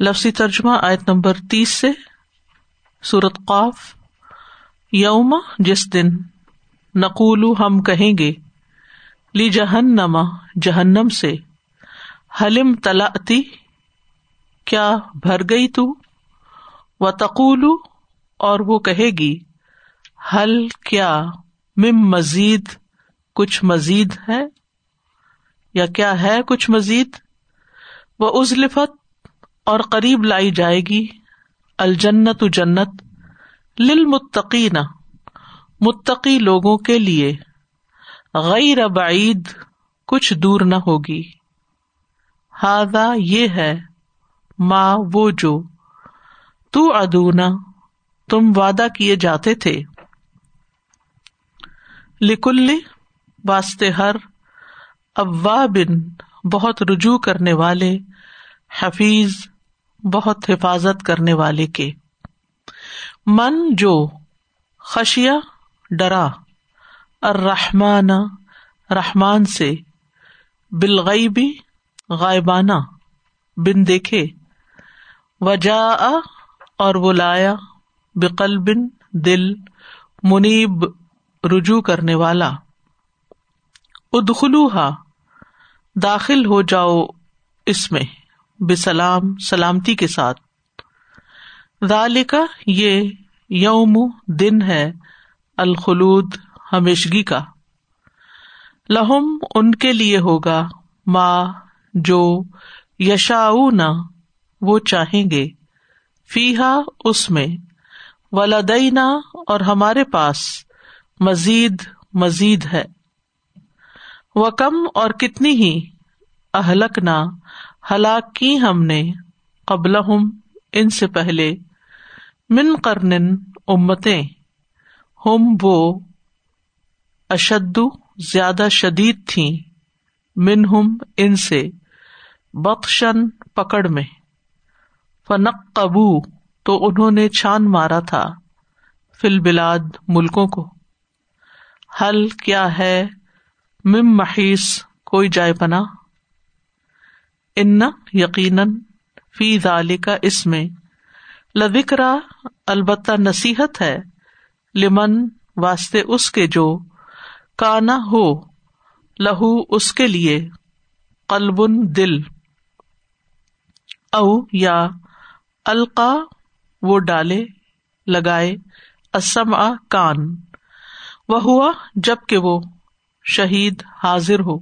لفظی ترجمہ آیت نمبر تیس سے سورت قاف، یوم، جس دن نقول ہم کہیں گے، لی جہنما جہنم سے، حلم تلاتی کیا بھر گئی تو؟ و تقول اور وہ کہے گی، حل کیا، مم مزید، کچھ مزید ہے؟ یا کیا ہے کچھ مزید؟ وہ ازلفت اور قریب لائی جائے گی، الجنت جنت للمتقین، متقی لوگوں کے لیے۔ غیر بعید کچھ دور نہ ہوگی۔ ہاضا یہ ہے ماں وہ جو تو ادونا تم وعدہ کیے جاتے تھے۔ لکل واسطے ہر ابا بن بہت رجوع کرنے والے۔ حفیظ بہت حفاظت کرنے والے کے۔ من جو خشیا ڈرا الرحمن، رحمان سے بالغیبی غائبانہ، بن دیکھے۔ وجا اور وہ لایا بقل بن دل منیب رجوع کرنے والا۔ ادخلوہا، داخل ہو جاؤ اس میں۔ بسلام، سلامتی کے ساتھ۔ کا یہ یوم دن ہے الخلود، ہمیشگی کا۔ لہم ان کے لیے ہوگا ماں جو یشا وہ چاہیں گے۔ فیحا اس میں۔ ولادینا اور ہمارے پاس مزید مزید ہے۔ وہ کم اور کتنی ہی اہلک نہ ہلاک کی ہم نے قبل ہم ان سے پہلے من کرن امتیں۔ ہم وہ اشد زیادہ شدید تھی من ہم ان سے۔ بخشن پکڑ میں۔ فنق قبو تو انہوں نے چھان مارا تھا فل بلاد ملکوں کو۔ حل کیا ہے؟ مم محیث کوئی جائے پنا ان یقیناً فی ذالی کا اس میں لکرا البتہ نصیحت ہے لمن واسطے اس کے جو کانا ہو لہو اس کے لیے قلبن دل او یا القا وہ ڈالے لگائے اسم آ کان وہ ہوا جبکہ وہ شہید حاضر ہو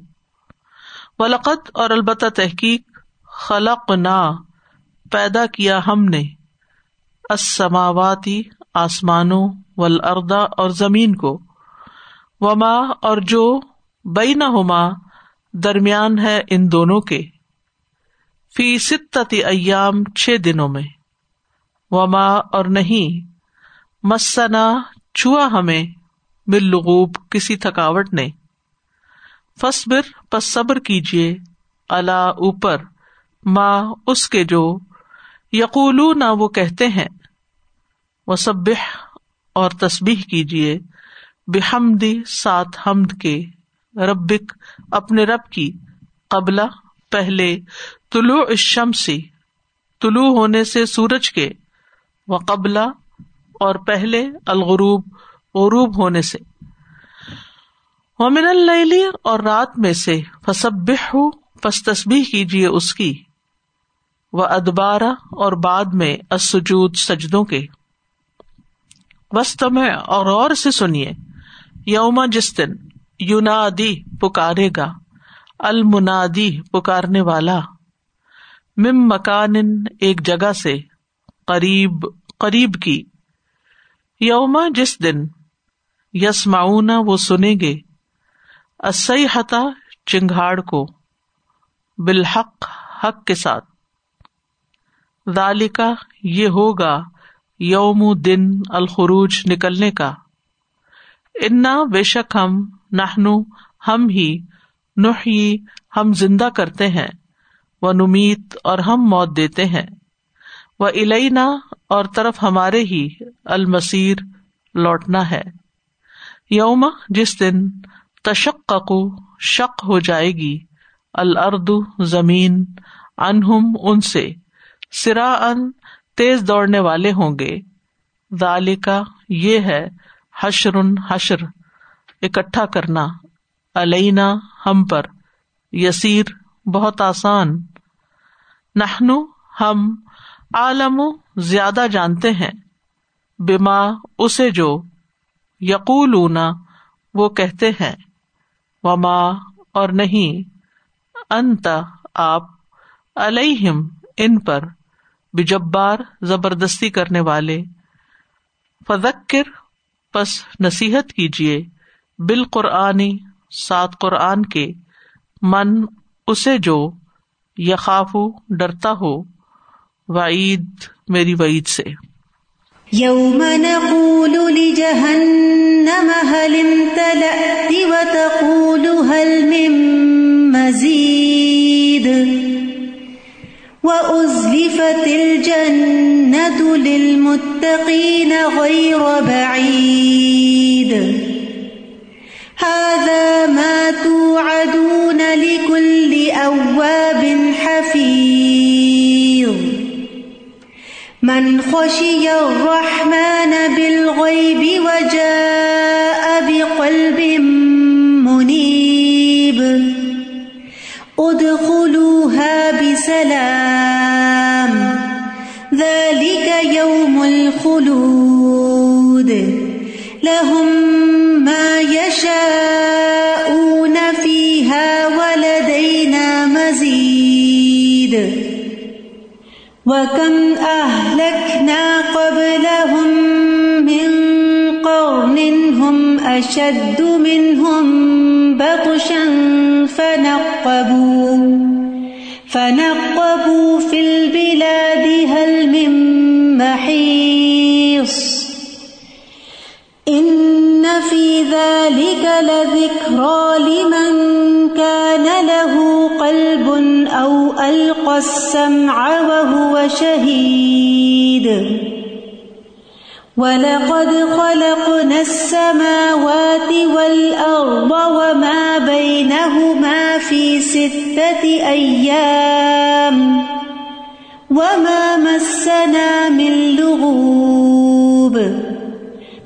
ولقت اور البتہ تحقیق خلق نا پیدا کیا ہم نے۔ اسماواتی آسمانوں ولردا اور زمین کو۔ وما، اور جو بئی نہ ہوما درمیان ہے ان دونوں کے۔ فی ستتی ایام، چھ دنوں میں۔ وما، اور نہیں۔ مسنا، چھوا ہمیں۔ باللغوب کسی تھکاوٹ نے۔ فصبر پس صبر کیجیے اللہ اوپر۔ ماں اس کے جو یقول نہ وہ کہتے ہیں وہ سب اور تسبیح کیجیے بحمدی سات حمد کے، ربک اپنے رب کی، قبلہ، پہلے، طلوع الشمسی طلوع ہونے سے سورج کے و قبلہ اور پہلے الغروب، غروب ہونے سے۔ ومن اللیلی اور رات میں سے فسب ہو پس تسبیح کیجیے اس کی۔ وہ ادبارہ اور بعد میں اسجود سجدوں کے۔ وسط میں اور سے سنیے۔ یوما جس دن یونادی پکارے گا، المنادی پکارنے والا۔ مم مکان ایک جگہ سے قریب قریب کی۔ یوما جس دن یس معاون وہ سنیں گے۔ اسی حتا چنگاڑ کو۔ بالحق، حق کے ساتھ۔ ذالکا یہ ہوگا یوم دن الخروج نکلنے کا۔ انا بے شک ہم نہنو ہم ہی نحی ہم زندہ کرتے ہیں وہ نمیت اور ہم موت دیتے ہیں۔ وہ الینا اور طرف ہمارے ہی المسیر لوٹنا ہے۔ یوم، جس دن تشق شک ہو جائے گی الرد زمین انہم ان سے۔ سرا ان تیز دوڑنے والے ہوں گے۔ ذالکا، یہ ہے، حشر حشر، اکٹھا کرنا۔ علینا، ہم پر۔ یسیر، بہت آسان۔ نہنو ہم۔ عالم زیادہ جانتے ہیں۔ بیما اسے جو۔ یقول وہ کہتے ہیں۔ وما، اور نہیں۔ انت، آپ۔ علیہم، ان پر۔ بجبار زبردستی کرنے والے، فذکر، پس نصیحت کیجیے بالقرآنی سات قرآن کے، من اسے جو یخاف ڈرتا ہو، وعید، میری وعید سے۔ یوم نقول لجہنم هل امتلأت وتقول هل من مزید؟ وأزلفت الجنة للمتقين غير بعيد هذا ما توعدون لكل أواب حفيظ من خشي الرحمن بالغيب وجاء لهم ما يشاءون فيها ولدينا مزيد وكم أهلكنا قبلهم من قرن هم أشد منهم بطشا فنقبوا فنقبوا في البلاد هل من محيص ان في ذلك لذكرى لمن كان له قلب او القى السمع وهو شهيد ولقد خلقنا السماوات والارض وما بينهما في سته ايام وما مسنا من لغوب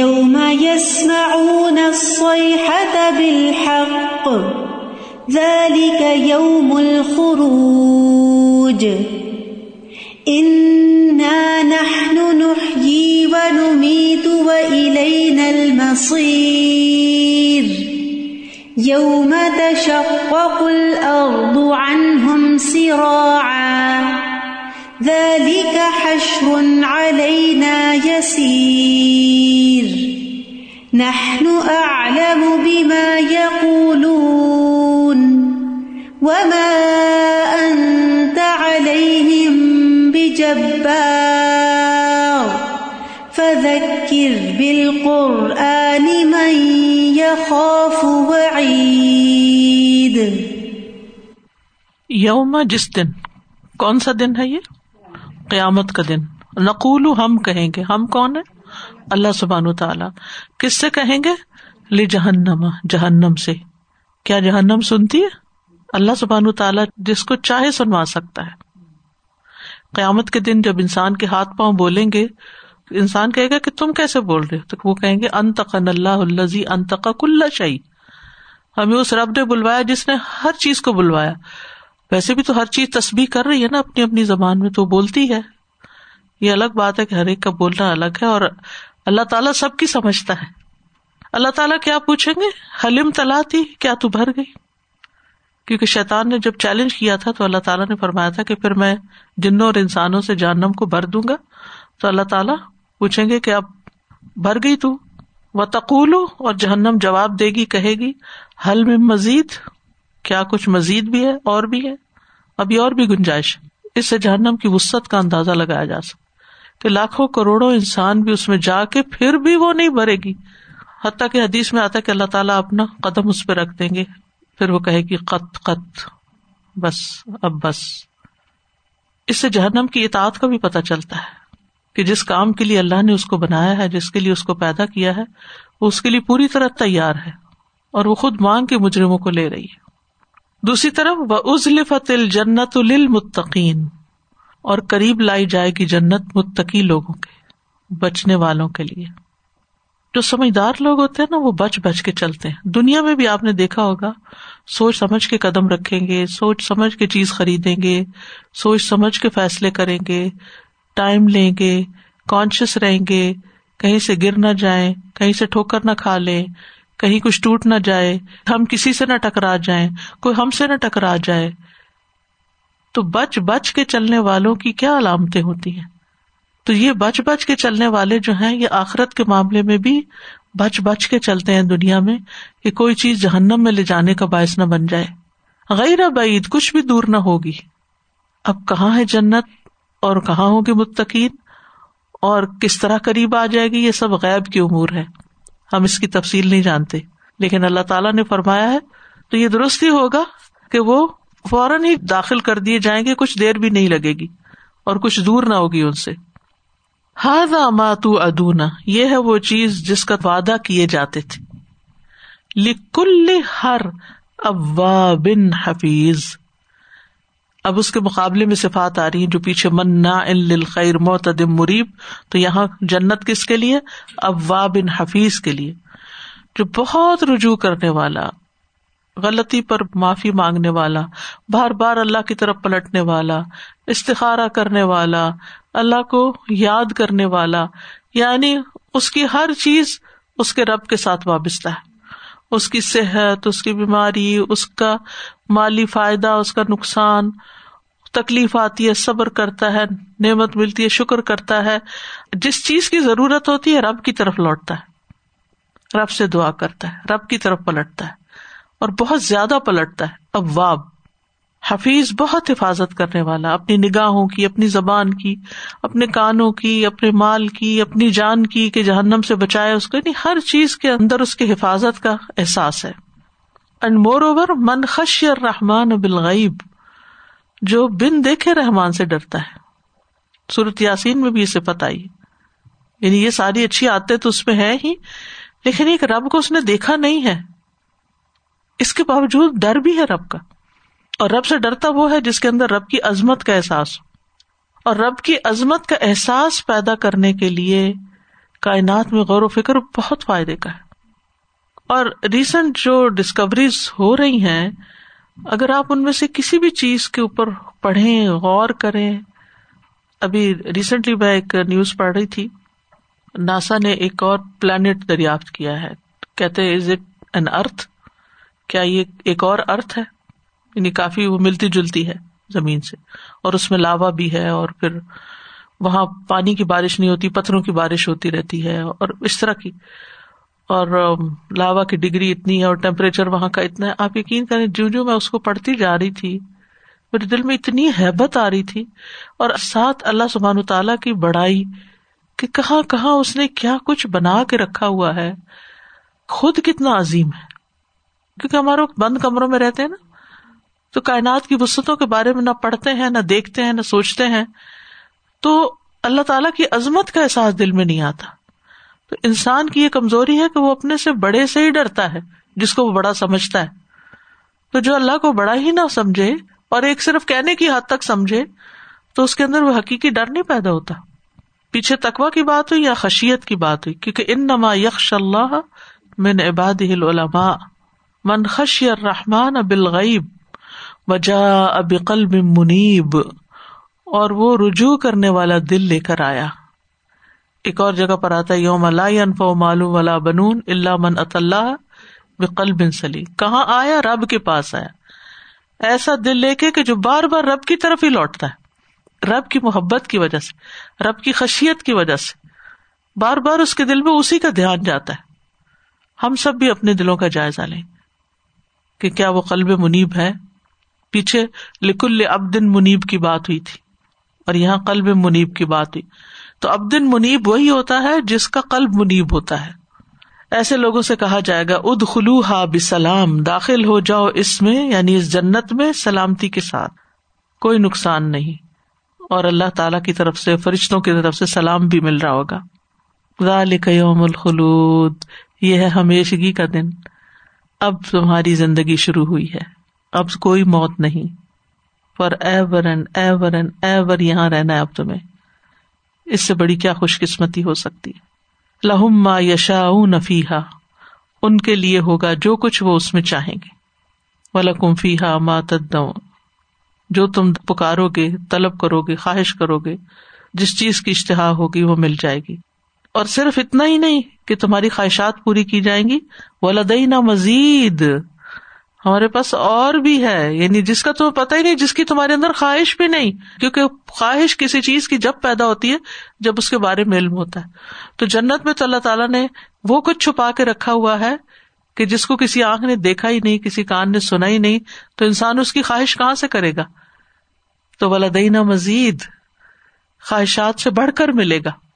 یوم يسمعون الصيحة بالحق. ذلك يوم الخروج. إنا نحن نحيي ونميت وإلينا المصير. يوم تشقق الأرض عنهم سراعا ذلك حشر علينا يسير نحن أعلم بما يقولون وما أنت عليهم بجبار فذكر بالقرآن من يخاف وعيد يوم جس دن؟ کون سا دن ہے یہ؟ قیامت کا دن۔ نقول ہم کہیں گے۔ ہم کون ہے اللہ سبحان تعالیٰ۔ کس سے کہیں گے؟ لی جہنم جہنم سے۔ کیا جہنم سنتی ہے؟ اللہ سبحان تعالیٰ جس کو چاہے سنوا سکتا ہے۔ قیامت کے دن جب انسان کے ہاتھ پاؤں بولیں گے، انسان کہے گا کہ تم کیسے بول رہے تو وہ کہیں گے، انتقن اللہ الزی انتقا کل شعی ہمیں اس رب نے بلوایا جس نے ہر چیز کو بلوایا۔ ویسے بھی تو ہر چیز تصبیح کر رہی ہے نا اپنی اپنی زبان میں تو بولتی ہے۔ یہ الگ بات ہے کہ ہر ایک کا بولنا الگ ہے اور اللہ تعالیٰ سب کی سمجھتا ہے۔ اللہ تعالیٰ کیا پوچھیں گے؟ حلیم تلا تھی کیا تو بھر گئی؟ کیونکہ شیطان نے جب چیلنج کیا تھا تو اللہ تعالیٰ نے فرمایا تھا کہ پھر میں جنوں اور انسانوں سے جانم کو بھر دوں گا۔ تو اللہ تعالیٰ پوچھیں گے کہ اب بھر گئی تو؟ وہ تقولو اور جہنم جواب دے گی، کہے گی، حل میں مزید کیا کچھ مزید بھی ہے اور بھی ہے؟ ابھی اور بھی گنجائش اس سے جہنم کی وسط کا اندازہ لگایا جا سکتا کہ لاکھوں کروڑوں انسان بھی اس میں جا کے پھر بھی وہ نہیں بھرے گی۔ حتیٰ کہ حدیث میں آتا ہے کہ اللہ تعالیٰ اپنا قدم اس پہ رکھ دیں گے، پھر وہ کہے گی قط قط بس، اب بس۔ اس سے جہنم کی اطاعت کا بھی پتہ چلتا ہے کہ جس کام کے لیے اللہ نے اس کو بنایا ہے، جس کے لیے اس کو پیدا کیا ہے، وہ اس کے لیے پوری طرح تیار ہے اور وہ خود مانگ کے مجرموں کو لے رہی ہے۔ دوسری طرف وہ ازلفت الجنت المتقین اور قریب لائی جائے گی جنت متقی لوگوں کے، بچنے والوں کے لیے۔ جو سمجھدار لوگ ہوتے ہیں نا، وہ بچ بچ کے چلتے ہیں۔ دنیا میں بھی آپ نے دیکھا ہوگا، سوچ سمجھ کے قدم رکھیں گے، سوچ سمجھ کے چیز خریدیں گے، سوچ سمجھ کے فیصلے کریں گے، ٹائم لیں گے کانشیس رہیں گے، کہیں سے گر نہ جائیں، کہیں سے ٹھوکر نہ کھا لیں۔ کہیں کچھ ٹوٹ نہ جائے، ہم کسی سے نہ ٹکرا جائیں، کوئی ہم سے نہ ٹکرا جائے۔ تو بچ بچ کے چلنے والوں کی کیا علامتیں ہوتی ہیں؟ تو یہ بچ بچ کے چلنے والے جو ہیں، یہ آخرت کے معاملے میں بھی بچ بچ کے چلتے ہیں دنیا میں کہ کوئی چیز جہنم میں لے جانے کا باعث نہ بن جائے۔ غیر بعید کچھ بھی دور نہ ہوگی۔ اب کہاں ہے جنت اور کہاں ہوگی متقین؟ اور کس طرح قریب آ جائے گی؟ یہ سب غیب کی امور ہے۔ ہم اس کی تفصیل نہیں جانتے۔ لیکن اللہ تعالیٰ نے فرمایا ہے، تو یہ درست ہی ہوگا کہ وہ فوراً ہی داخل کر دیے جائیں گے، کچھ دیر بھی نہیں لگے گی اور کچھ دور نہ ہوگی ان سے۔ ہاضا ماتو ادونا یہ ہے وہ چیز جس کا وعدہ کیے جاتے تھے۔ لکل ہر بن حفیظ۔ اب اس کے مقابلے میں صفات آ رہی ہیں جو پیچھے من نا خیر معتدم، مریب، تو یہاں جنت کس کے لیے؟ ابا بن حفیظ کے لیے، جو بہت رجوع کرنے والا، غلطی پر معافی مانگنے والا، بار بار اللہ کی طرف پلٹنے والا استخارا کرنے والا، اللہ کو یاد کرنے والا یعنی اس کی ہر چیز اس کے رب کے ساتھ وابستہ ہے۔ اس کی صحت، اس کی بیماری، اس کا مالی فائدہ، اس کا نقصان تکلیف آتی ہے، صبر کرتا ہے، نعمت ملتی ہے، شکر کرتا ہے۔ جس چیز کی ضرورت ہوتی ہے، رب کی طرف لوٹتا ہے۔ رب سے دعا کرتا ہے، رب کی طرف پلٹتا ہے اور بہت زیادہ پلٹتا ہے اب واب حفیظ بہت حفاظت کرنے والا، اپنی نگاہوں کی، اپنی زبان کی، اپنے کانوں کی، اپنے مال کی، اپنی جان کی کہ جہنم سے بچائے اس کو یعنی ہر چیز کے اندر اس کی حفاظت کا احساس ہے۔ اینڈ مور اوور من خش رحمان بالغیب، جو بن دیکھے رحمان سے ڈرتا ہے۔ سورت یاسین میں بھی اسے پتہ آئی۔ یعنی یہ ساری اچھی آتے تو اس میں ہے ہی، لیکن ایک رب کو اس نے دیکھا نہیں ہے۔ اس کے باوجود ڈر بھی ہے رب کا۔ اور رب سے ڈرتا وہ ہے جس کے اندر رب کی عظمت کا احساس ہو۔ اور رب کی عظمت کا احساس پیدا کرنے کے لیے کائنات میں غور و فکر بہت فائدے کا ہے۔ اور ریسنٹ جو ڈسکوریز ہو رہی ہیں، اگر آپ ان میں سے کسی بھی چیز کے اوپر پڑھیں، غور کریں، ابھی ریسنٹلی میں ایک نیوز پڑھ رہی تھی، ناسا نے ایک اور پلانٹ دریافت کیا ہے۔ کہتے از اٹ این ارتھ کیا یہ ایک اور ارتھ ہے؟ یعنی کافی وہ ملتی جلتی ہے زمین سے اور اس میں لاوا بھی ہے اور پھر وہاں پانی کی بارش نہیں ہوتی، پتھروں کی بارش ہوتی رہتی ہے اور اس طرح کی۔ اور لاوا کی ڈگری اتنی ہے اور ٹیمپریچر وہاں کا اتنا ہے۔ آپ یقین کریں، جو جو میں اس کو پڑھتی جا رہی تھی، میرے دل میں اتنی ہیبت آ رہی تھی۔ اور ساتھ اللہ سبحان تعالیٰ کی بڑائی کہ کہاں کہاں اس نے کیا کچھ بنا کے رکھا ہوا ہے۔ خود کتنا عظیم ہے۔ کیونکہ ہمارے بند کمروں میں رہتے ہیں نا۔ تو کائنات کی وسطوں کے بارے میں نہ پڑھتے ہیں، نہ دیکھتے ہیں، نہ سوچتے ہیں، تو اللہ تعالیٰ کی عظمت کا احساس دل میں نہیں آتا۔ تو انسان کی یہ کمزوری ہے کہ وہ اپنے سے بڑے سے ہی ڈرتا ہے، جس کو وہ بڑا سمجھتا ہے۔ تو جو اللہ کو بڑا ہی نہ سمجھے اور ایک صرف کہنے کی حد تک سمجھے، تو اس کے اندر وہ حقیقی ڈر نہیں پیدا ہوتا۔ پیچھے تقوا کی بات ہوئی یا خشیت کی بات ہوئی؟ کیونکہ ان نما یکش اللہ من عباد العلماء من خشی الرحمان بالغیب۔ وجا اب قلب منیب اور وہ رجوع کرنے والا دل لے کر آیا۔ ایک اور جگہ پر آتا ہے، یوم اللہ معلوم ولا بنون اللہ من اطلّہ بقل بن سلی کہاں آیا؟ رب کے پاس آیا۔ ایسا دل لے کے کہ جو بار بار رب کی طرف ہی لوٹتا ہے۔ رب کی محبت کی وجہ سے، رب کی خشیت کی وجہ سے۔ بار بار اس کے دل میں اسی کا دھیان جاتا ہے۔ ہم سب بھی اپنے دلوں کا جائزہ لیں۔ کہ کیا وہ قلب منیب ہے؟ پیچھے لکل اب دن منیب کی بات ہوئی تھی اور یہاں قلب منیب کی بات ہوئی۔ تو اب دن منیب وہی ہوتا ہے جس کا قلب منیب ہوتا ہے۔ ایسے لوگوں سے کہا جائے گا اد خلو ہا بسلام، داخل ہو جاؤ اس میں یعنی اس جنت میں سلامتی کے ساتھ۔ کوئی نقصان نہیں۔ اور اللہ تعالی کی طرف سے، فرشتوں کی طرف سے سلام بھی مل رہا ہوگا۔ یوم الخلود، یہ ہے ہمیشگی کا دن۔ اب تمہاری زندگی شروع ہوئی ہے۔ اب کوئی موت نہیں۔ پر ever and ever and ever یہاں رہنا ہے اب تمہیں۔ اس سے بڑی کیا خوش قسمتی ہو سکتی۔ لہم ما یشا نفیحا ان کے لیے ہوگا جو کچھ وہ اس میں چاہیں گے۔ ولکم فیحا ما تدو جو تم پکارو گے طلب کرو گے خواہش کرو گے جس چیز کی اشتہا ہوگی وہ مل جائے گی۔ اور صرف اتنا ہی نہیں کہ تمہاری خواہشات پوری کی جائیں گی۔ ولدئی نہ مزید ہمارے پاس اور بھی ہے یعنی جس کا تمہیں پتا ہی نہیں، جس کی تمہارے اندر خواہش بھی نہیں، کیونکہ خواہش کسی چیز کی جب پیدا ہوتی ہے، جب اس کے بارے میں علم ہوتا ہے۔ تو جنت میں تو اللہ تعالیٰ نے وہ کچھ چھپا کے رکھا ہوا ہے کہ جس کو کسی آنکھ نے دیکھا ہی نہیں، کسی کان نے سنا ہی نہیں، تو انسان اس کی خواہش کہاں سے کرے گا؟ تو ولادینہ مزید خواہشات سے بڑھ کر ملے گا۔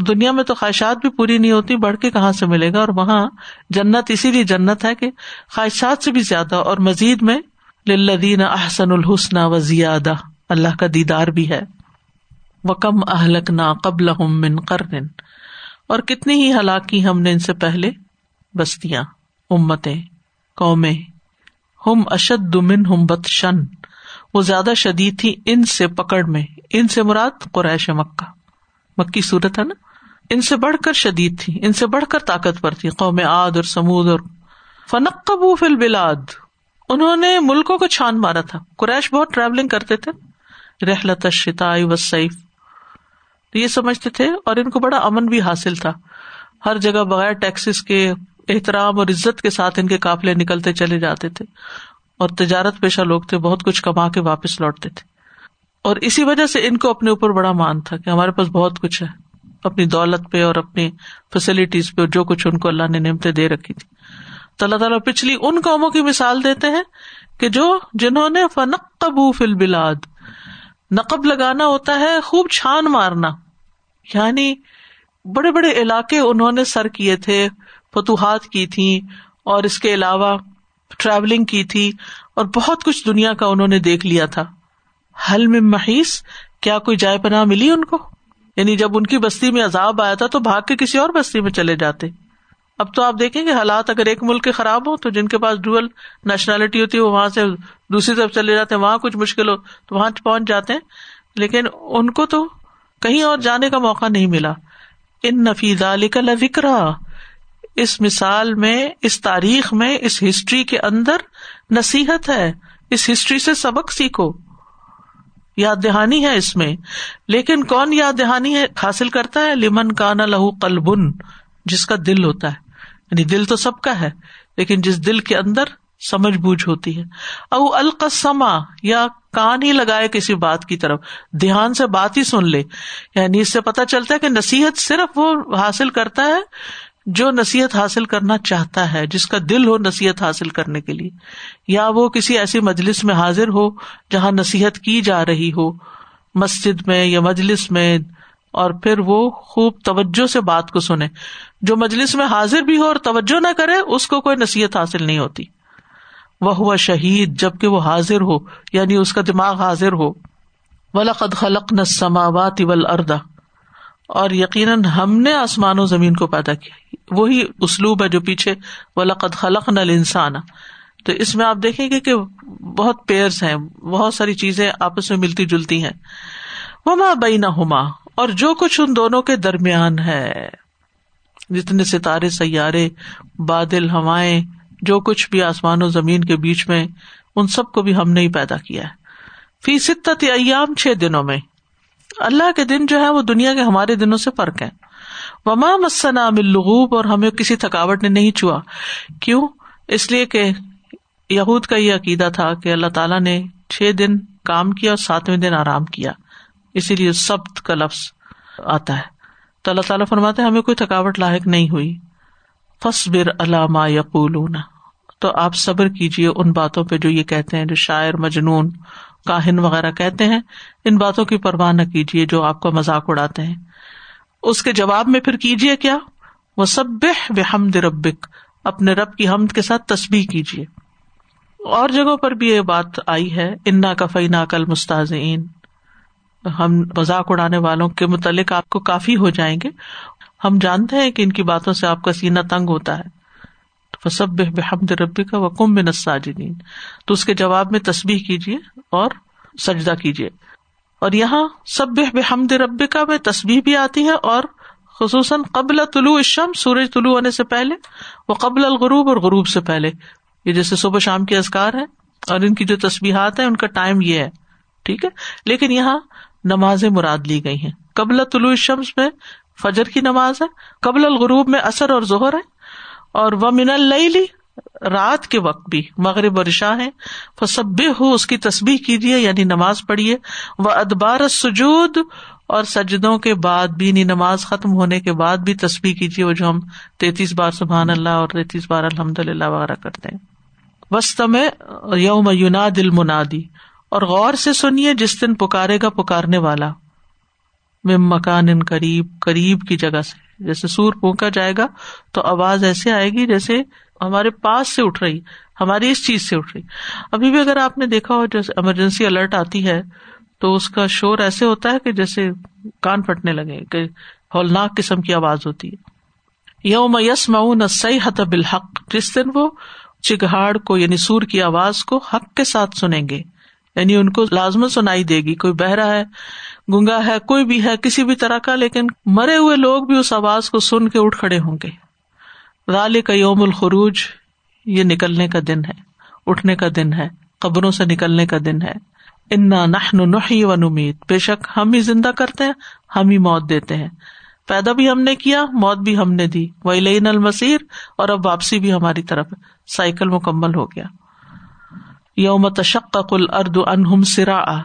دنیا میں تو خواہشات بھی پوری نہیں ہوتی، بڑھ کے کہاں سے ملے گا؟ اور وہاں جنت، اسی لیے جنت ہے کہ خواہشات سے بھی زیادہ، اور مزید میں لدین احسن الحسن و زیادہ اللہ کا دیدار بھی ہے۔ وہ کم اہلک نا قبل من کرن اور کتنی ہی ہلاکی ہم نے ان سے پہلے بستیاں، امتیں، قومیں۔ ہم اشد من ہم بت شن وہ زیادہ شدید تھی ان سے پکڑ میں، ان سے مراد قریش مکہ۔ مکی صورت ہے نا؟ ان سے بڑھ کر شدید تھی، ان سے بڑھ کر طاقتور تھی، قوم آد اور سمود اور فنق فل بلاد انہوں نے ملکوں کو چھان مارا تھا۔ قریش بہت ٹریولنگ کرتے تھے، رحلت شتائی و سیف یہ سمجھتے تھے اور ان کو بڑا امن بھی حاصل تھا۔ ہر جگہ بغیر ٹیکسیز کے احترام اور عزت کے ساتھ ان کے قافلے نکلتے چلے جاتے تھے۔ اور تجارت پیشہ لوگ تھے، بہت کچھ کما کے واپس لوٹتے تھے۔ اور اسی وجہ سے ان کو اپنے اوپر بڑا مان تھا کہ ہمارے پاس بہت کچھ ہے، اپنی دولت پہ اور اپنی فیسلٹیز پہ، جو کچھ ان کو اللہ نے نعمتیں دے رکھی تھی۔ تو اللہ تعالیٰ پچھلی ان قوموں کی مثال دیتے ہیں کہ جو جنہوں نے فنقب فل بلاد نقب لگانا ہوتا ہے، خوب چھان مارنا۔ یعنی بڑے بڑے علاقے انہوں نے سر کیے تھے، فتوحات کی تھی اور اس کے علاوہ ٹریولنگ کی تھی اور بہت کچھ دنیا کا انہوں نے دیکھ لیا تھا۔ حل میں محیث کیا کوئی جائے پناہ ملی ان کو؟ یعنی جب ان کی بستی میں عذاب آیا تھا تو بھاگ کے کسی اور بستی میں چلے جاتے۔ اب تو آپ دیکھیں گے حالات، اگر ایک ملک کے خراب ہو تو جن کے پاس ڈوئل نیشنلٹی ہوتی ہے، وہ وہاں سے دوسری طرف چلے جاتے ہیں، وہاں کچھ مشکل ہو تو وہاں پہنچ جاتے ہیں۔ لیکن ان کو تو کہیں اور جانے کا موقع نہیں ملا۔ ان نفیز علی کا لکرا اس مثال میں، اس تاریخ میں، اس ہسٹری کے اندر نصیحت ہے۔ اس ہسٹری سے سبق سیکھو۔ یاد دہانی ہے اس میں۔ لیکن کون یاد دہانی ہے، حاصل کرتا ہے؟ لمن کانا لہو قلبن، جس کا دل ہوتا ہے۔ یعنی دل تو سب کا ہے، لیکن جس دل کے اندر سمجھ بوجھ ہوتی ہے۔ او القسما یا کان ہی لگائے کسی بات کی طرف۔ دھیان سے بات ہی سن لے۔ یعنی اس سے پتا چلتا ہے کہ نصیحت صرف وہ حاصل کرتا ہے جو نصیحت حاصل کرنا چاہتا ہے، جس کا دل ہو نصیحت حاصل کرنے کے لیے، یا وہ کسی ایسی مجلس میں حاضر ہو جہاں نصیحت کی جا رہی ہو، مسجد میں یا مجلس میں، اور پھر وہ خوب توجہ سے بات کو سنے۔ جو مجلس میں حاضر بھی ہو اور توجہ نہ کرے، اس کو کوئی نصیحت حاصل نہیں ہوتی۔ وہ ہوا شہید جبکہ وہ حاضر ہو یعنی اس کا دماغ حاضر ہو۔ ولقد خلق نہ سماوات اول اردا اور یقیناً ہم نے آسمان و زمین کو پیدا کیا۔ وہی اسلوب ہے جو پیچھے لقد خلق نل انسان تو اس میں آپ دیکھیں گے کہ بہت پیئرس ہیں، بہت ساری چیزیں آپس میں ملتی جلتی ہیں۔ وہ ماں بئی ہوما اور جو کچھ ان دونوں کے درمیان ہے۔ جتنے ستارے، سیارے، بادل، ہوائیں، جو کچھ بھی آسمان و زمین کے بیچ میں، ان سب کو بھی ہم نے ہی پیدا کیا ہے۔ فی ست ایام، چھ دنوں میں۔ اللہ کے دن جو ہے وہ دنیا کے ہمارے دنوں سے فرق ہے۔ وما مسنا ملغوب اور ہمیں کسی تھکاوٹ نے نہیں چھوا کیوں؟ اس لیے کہ یہود کا یہ عقیدہ تھا کہ اللہ تعالیٰ نے چھ دن کام کیا اور ساتویں دن آرام کیا۔ اسی لیے سب کا لفظ آتا ہے۔ تو اللہ تعالیٰ فرماتے ہمیں کوئی تھکاوٹ لاحق نہیں ہوئی۔ فصبر علامہ یقول تو آپ صبر کیجیے ان باتوں پہ جو یہ کہتے ہیں، جو شاعر، مجنون کاہن وغیرہ کہتے ہیں، ان باتوں کی پرواہ نہ کیجیے جو آپ کا مذاق اڑاتے ہیں۔ اس کے جواب میں پھر کیجیے کیا؟ وہ سب بحمد ربک، اپنے رب کی حمد کے ساتھ تصبیح کیجیے اور جگہوں پر بھی یہ بات آئی ہے، انا کفئی نا کل مستحزین ہم مذاق اڑانے والوں کے متعلق آپ کو کافی ہو جائیں گے۔ ہم جانتے ہیں کہ ان کی باتوں سے آپ کا سینہ تنگ ہوتا ہے۔ سب بحمد ربی کا وکم بن ساجدین تو اس کے جواب میں تصبیح کیجیے اور سجدہ کیجیے اور یہاں سب بحمد ربی کا میں تصبیح بھی آتی ہے اور خصوصاً قبل طلوع الشم سورج طلوع ہونے سے پہلے وہ قبل الغروب اور غروب سے پہلے۔ یہ جیسے صبح شام کے ازکار ہے اور ان کی جو تصبیحات ہیں، ان کا ٹائم یہ ہے، ٹھیک ہے؟ لیکن یہاں نمازیں مراد لی گئی ہیں۔ قبل طلوع الشمس میں فجر کی نماز ہے، قبل الغروب میں اثر اور ظہر ہے اور وہ من اللی رات کے وقت بھی، مغرب اور شاہ ہے فسب ہو اس کی تصبیح کیجیے یعنی نماز پڑھیے۔ وہ ادبار سجود اور سجدوں کے بعد بھی یعنی نماز ختم ہونے کے بعد بھی تصبیح کیجیے، وہ جو ہم تینتیس بار سبحان اللہ اور تینتیس بار الحمد للہ وغیرہ کرتے ہیں۔ وسط میں یوم یونا دل منادی اور غور سے سنیے جس دن پکارے گا پکارنے والا۔ مم مکان ان قریب قریب کی جگہ سے۔ جیسے سور پونکا جائے گا تو آواز ایسے آئے گی جیسے ہمارے پاس سے اٹھ رہی، ہماری اس چیز سے اٹھ رہی۔ ابھی بھی اگر آپ نے دیکھا ہو، جیسے ایمرجنسی الرٹ آتی ہے، تو اس کا شور ایسے ہوتا ہے کہ جیسے کان پھٹنے لگے، کہ ہولناک قسم کی آواز ہوتی ہے۔ یوم یس مئو سی حت بالحق، جس دن وہ چگہاڑ کو یعنی سور کی آواز کو حق کے ساتھ سنیں گے یعنی ان کو لازمت سنائی دے گی، کوئی بہرا ہے۔ گنگا ہے، کوئی بھی ہے، کسی بھی طرح کا، لیکن مرے ہوئے لوگ بھی اس آواز کو سن کے اٹھ کھڑے ہوں گے۔ رال کا یوم الخروج، یہ نکلنے کا دن ہے، اٹھنے کا دن ہے، قبروں سے نکلنے کا دن ہے۔ انا نہ و نمید بے شک ہم ہی زندہ کرتے ہیں، ہم ہی موت دیتے ہیں۔ پیدا بھی ہم نے کیا، موت بھی ہم نے دی۔ وہ لین المسیر اور اب واپسی بھی ہماری طرف سائیکل مکمل ہو گیا۔ یوم تشق کل ارد انہم سرا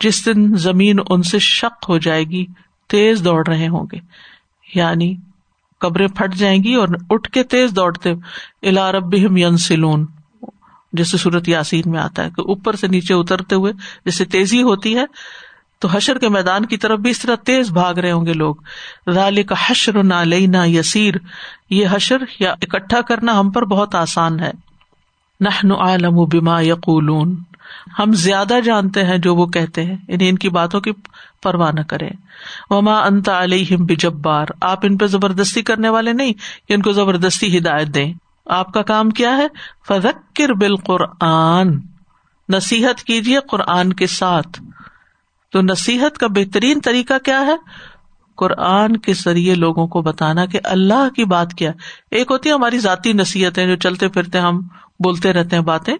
جس دن زمین ان سے شک ہو جائے گی، تیز دوڑ رہے ہوں گے۔ یعنی قبریں پھٹ جائیں گی اور اٹھ کے تیز دوڑتے الا رب ین سلون جیسے صورت یاسین میں آتا ہے کہ اوپر سے نیچے اترتے ہوئے جیسے تیزی ہوتی ہے، تو حشر کے میدان کی طرف بھی اس طرح تیز بھاگ رہے ہوں گے لوگ۔ رال کا حشر نہ لینا یسیر۔ یہ حشر یا اکٹھا کرنا ہم پر بہت آسان ہے۔ نہ عالم بما یقولون۔ ہم زیادہ جانتے ہیں جو وہ کہتے ہیں یعنی ان کی باتوں کی پرواہ نہ کرے وما انت علیہم بجبار۔ آپ ان پہ زبردستی کرنے والے نہیں، کہ ان کو زبردستی ہدایت دیں۔ آپ کا کام کیا ہے؟ فذکر بالقرآن۔ نصیحت کیجیے قرآن کے ساتھ۔ تو نصیحت کا بہترین طریقہ کیا ہے؟ قرآن کے ذریعے لوگوں کو بتانا کہ اللہ کی بات کیا۔ ایک ہوتی ہے ہماری ذاتی نصیحتیں جو چلتے پھرتے ہم بولتے رہتے ہیں باتیں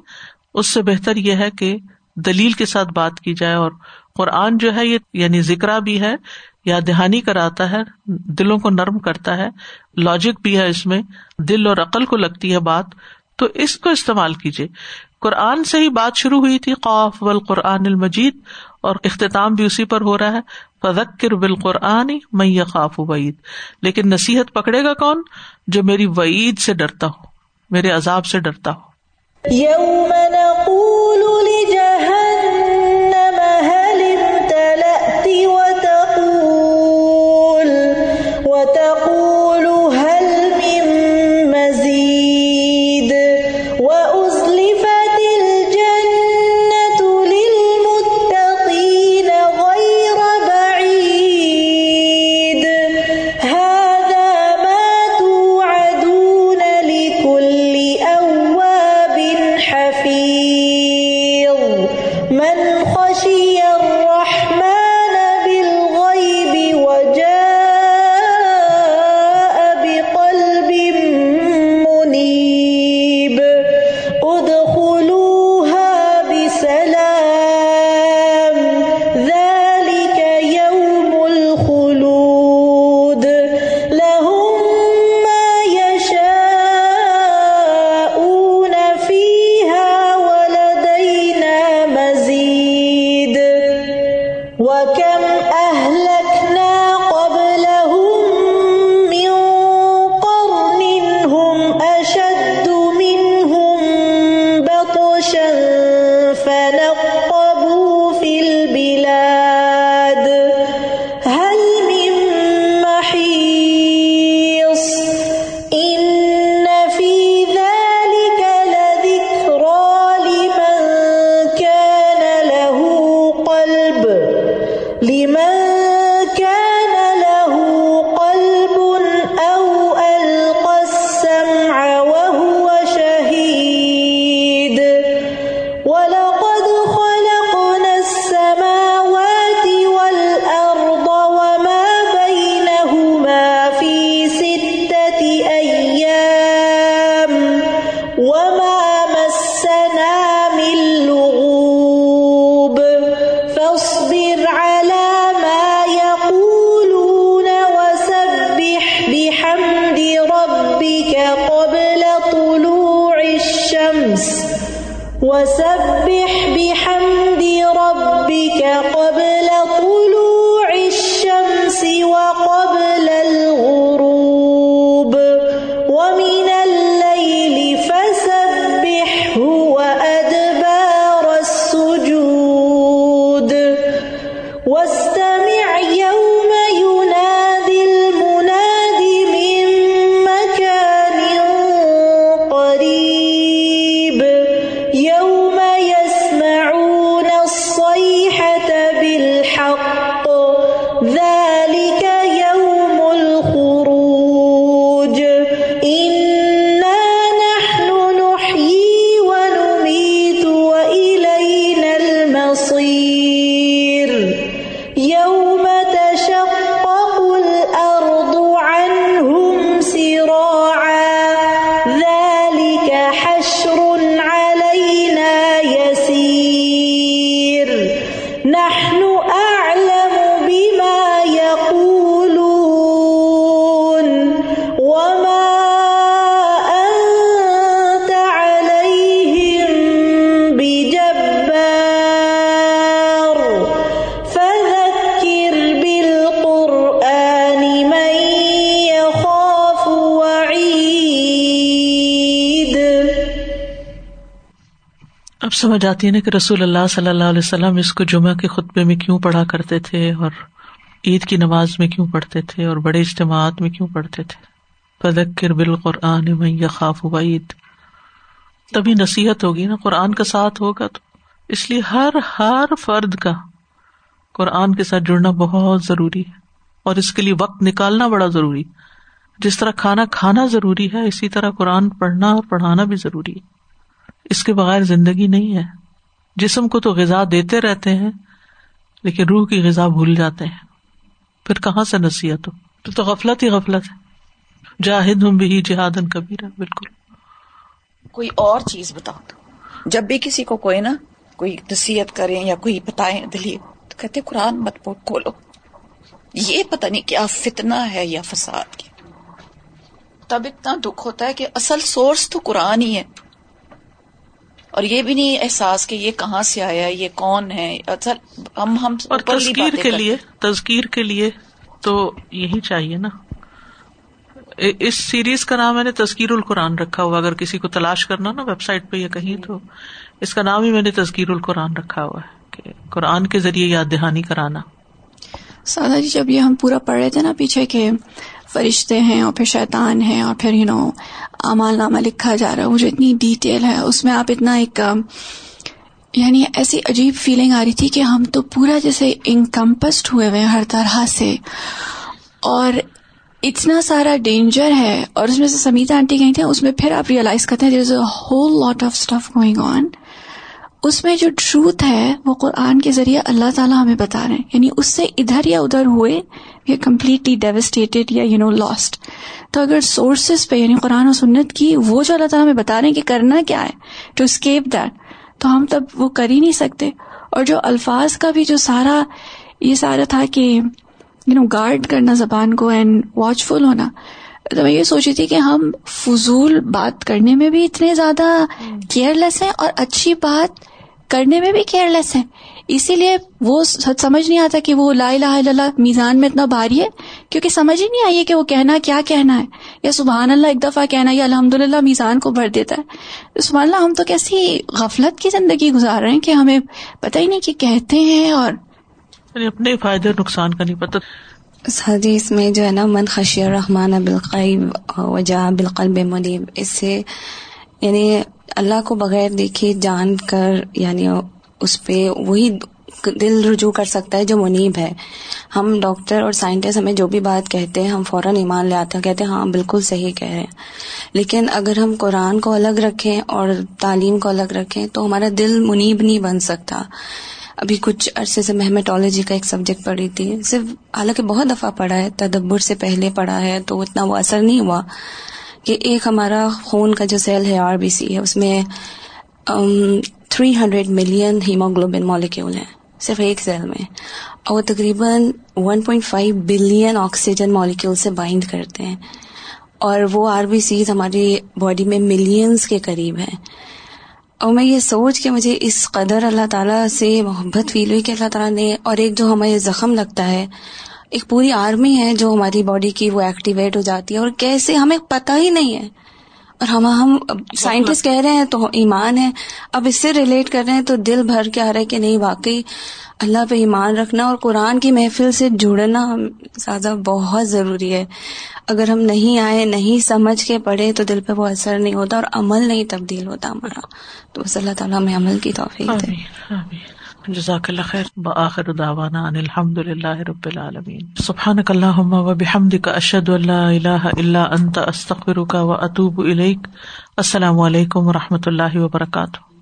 اس سے بہتر یہ ہے کہ دلیل کے ساتھ بات کی جائے اور قرآن جو ہے یہ یعنی ذکر بھی ہے یا دہانی کراتا ہے، دلوں کو نرم کرتا ہے لاجک بھی ہے اس میں، دل اور عقل کو لگتی ہے بات، تو اس کو استعمال کیجیے قرآن سے ہی بات شروع ہوئی تھی قوف و قرآن المجید، اور اختتام بھی اسی پر ہو رہا ہے۔ فذکر بالقرآن میں خوف وعید۔ لیکن نصیحت پکڑے گا کون؟ جو میری وعید سے ڈرتا ہو، میرے عذاب سے ڈرتا ہو۔ يوم نقول لجاهل وسبح سمجھ آتی ہے نا کہ رسول اللہ صلی اللہ علیہ وسلم اس کو جمعہ کے خطبے میں کیوں پڑھا کرتے تھے اور عید کی نماز میں کیوں پڑھتے تھے اور بڑے اجتماعات میں کیوں پڑھتے تھے؟ فذکر بالقرآن من یخاف وعید۔ تبھی نصیحت ہوگی نا، قرآن کا ساتھ ہوگا تو۔ اس لیے ہر ہر فرد کا قرآن کے ساتھ جڑنا بہت ضروری ہے۔ اور اس کے لیے وقت نکالنا بڑا ضروری۔ جس طرح کھانا کھانا ضروری ہے، اسی طرح قرآن پڑھنا اور پڑھانا بھی ضروری ہے۔ اس کے بغیر زندگی نہیں ہے۔ جسم کو تو غذا دیتے رہتے ہیں، لیکن روح کی غذا بھول جاتے ہیں۔ پھر کہاں سے نصیحت ہو؟ پھر تو غفلت ہی غفلت ہے۔ جاہد ہوں بھی جہاد کبیر بالکل۔ کوئی اور چیز بتاؤ تو۔ جب بھی کسی کو کوئی نا کوئی نصیحت کریں یا کوئی بتائیں دلیل، تو کہتے قرآن مت پو- کھولو۔ یہ پتہ نہیں کیا فتنہ ہے یا فساد۔ کی تب اتنا دکھ ہوتا ہے کہ اصل سورس تو قرآن ہی ہے۔ اور یہ بھی نہیں احساس کہ یہ کہاں سے آیا یہ کون ہے؟ اصل ہم ہم اور تذکیر کے لیے تذکیر کے لیے تو یہی چاہیے نا۔ اس سیریز کا نام میں نے تذکیر القرآن رکھا ہوا اگر کسی کو تلاش کرنا نا ویب سائٹ پہ یا کہیں تو۔ اس کا نام ہی میں نے تذکیر القرآن رکھا ہوا ہے کہ قرآن کے ذریعے یاد دہانی کرانا۔ سادہ جی جب یہ ہم پورا پڑھ رہے تھے نا پیچھے کہ فرشتے ہیں اور پھر شیطان ہیں اور پھر یو نو امال نامہ لکھا جا رہا ہے، وہ جو اتنی ڈیٹیل ہے، اس میں آپ اتنا ایک um, یعنی ایسی عجیب فیلنگ آ رہی تھی کہ ہم تو پورا جیسے انکمپسڈ ہوئے ہوئے ہیں ہر طرح سے، اور اتنا سارا ڈینجر ہے، اور اس میں سے سمیتا آنٹی گئی تھیں، اس میں پھر آپ ریئلائز کرتے ہیں there is a whole lot of stuff going on اس میں جو ٹروتھ ہے، وہ قرآن کے ذریعے اللہ تعالیٰ ہمیں بتا رہے ہیں یعنی اس سے ادھر یا ادھر ہوئے وی کمپلیٹلی ڈیوسٹیٹڈ یا یو نو لاسٹ تو اگر سورسز پہ یعنی قرآن و سنت کی وہ جو اللہ تعالیٰ ہمیں بتا رہے ہیں کہ کرنا کیا ہے ٹو اسکیپ دیٹ تو ہم تب وہ کر ہی نہیں سکتے. اور جو الفاظ کا بھی جو سارا یہ سارا تھا کہ یو نو گارڈ کرنا زبان کو اینڈ واچ فل ہونا تو میں یہ سوچی تھی کہ ہم فضول بات کرنے میں بھی اتنے زیادہ کیئر لیس ہیں اور اچھی بات کرنے میں بھی کیئر لیس ہیں۔ اسی لیے وہ سمجھ نہیں آتا کہ وہ لا الہ الا اللہ میزان میں اتنا بھاری ہے کیونکہ سمجھ ہی نہیں آئی کہ وہ کہنا کیا کہنا ہے۔ یا سبحان اللہ ایک دفعہ کہنا یا الحمد للہ میزان کو بھر دیتا ہے۔ سبحان اللہ ہم تو کیسی غفلت کی زندگی گزار رہے ہیں کہ ہمیں پتہ ہی نہیں کہ کہتے ہیں اور یعنی اپنے فائدے اور نقصان کا نہیں پتا اس حدیث میں جو ہے نا من خشی الرحمٰن بالقیب وجا بالقلب منیب اس سے یعنی اللہ کو بغیر دیکھے جان کر یعنی اس پہ وہی دل رجوع کر سکتا ہے جو منیب ہے۔ ہم ڈاکٹر اور سائنٹسٹ ہمیں جو بھی بات کہتے ہیں، ہم فوراً ایمان لے آتے ہیں، کہتے ہیں ہاں بالکل صحیح کہہ رہے ہیں۔ لیکن اگر ہم قرآن کو الگ رکھیں اور تعلیم کو الگ رکھیں، تو ہمارا دل منیب نہیں بن سکتا۔ ابھی کچھ عرصے سے محمٹالوجی کا ایک سبجیکٹ پڑھی تھی۔ صرف حالانکہ بہت دفعہ پڑھا ہے، تدبر سے پہلے پڑھا ہے، تو اتنا وہ اثر نہیں ہوا کہ ایک ہمارا خون کا جو سیل ہے، آر بی سی ہے، اس میں three hundred million haemoglobin molecule ہیں، صرف ایک سیل میں۔ اور وہ تقریباً one point five billion oxygen molecule سے بائنڈ کرتے ہیں۔ اور وہ آر بی سیز ہماری باڈی میں ملینز کے قریب ہیں۔ اور میں یہ سوچ کے مجھے اس قدر اللہ تعالیٰ سے محبت فیل ہوئی کہ اللہ تعالیٰ نے، اور ایک جو ہمیں زخم لگتا ہے، ایک پوری آرمی ہے جو ہماری باڈی کی وہ ایکٹیویٹ ہو جاتی ہے۔ اور کیسے، ہمیں پتہ ہی نہیں ہے۔ اور ہم ہم سائنٹسٹ کہہ رہے ہیں تو ایمان ہے۔ اب اس سے ریلیٹ کر رہے ہیں تو دل بھر کے آ رہا ہے کہ نہیں واقعی اللہ پہ ایمان رکھنا اور قرآن کی محفل سے جڑنا زیادہ بہت ضروری ہے۔ اگر ہم نہیں آئے نہیں سمجھ کے پڑھے تو دل پہ وہ اثر نہیں ہوتا اور عمل نہیں تبدیل ہوتا ہمارا۔ تو بس اللہ تعالیٰ ہمیں عمل کی توفیق دے۔ آمین آمین۔ جزاک اللہ خیر. بآخر دعوانا ان الحمد للہ رب العالمین. سبحانک اللہم و بحمدک اشہد اللہ الہ الا انت، استغفرک و اتوب الیک. السلام علیکم و رحمۃ اللہ وبرکاتہ.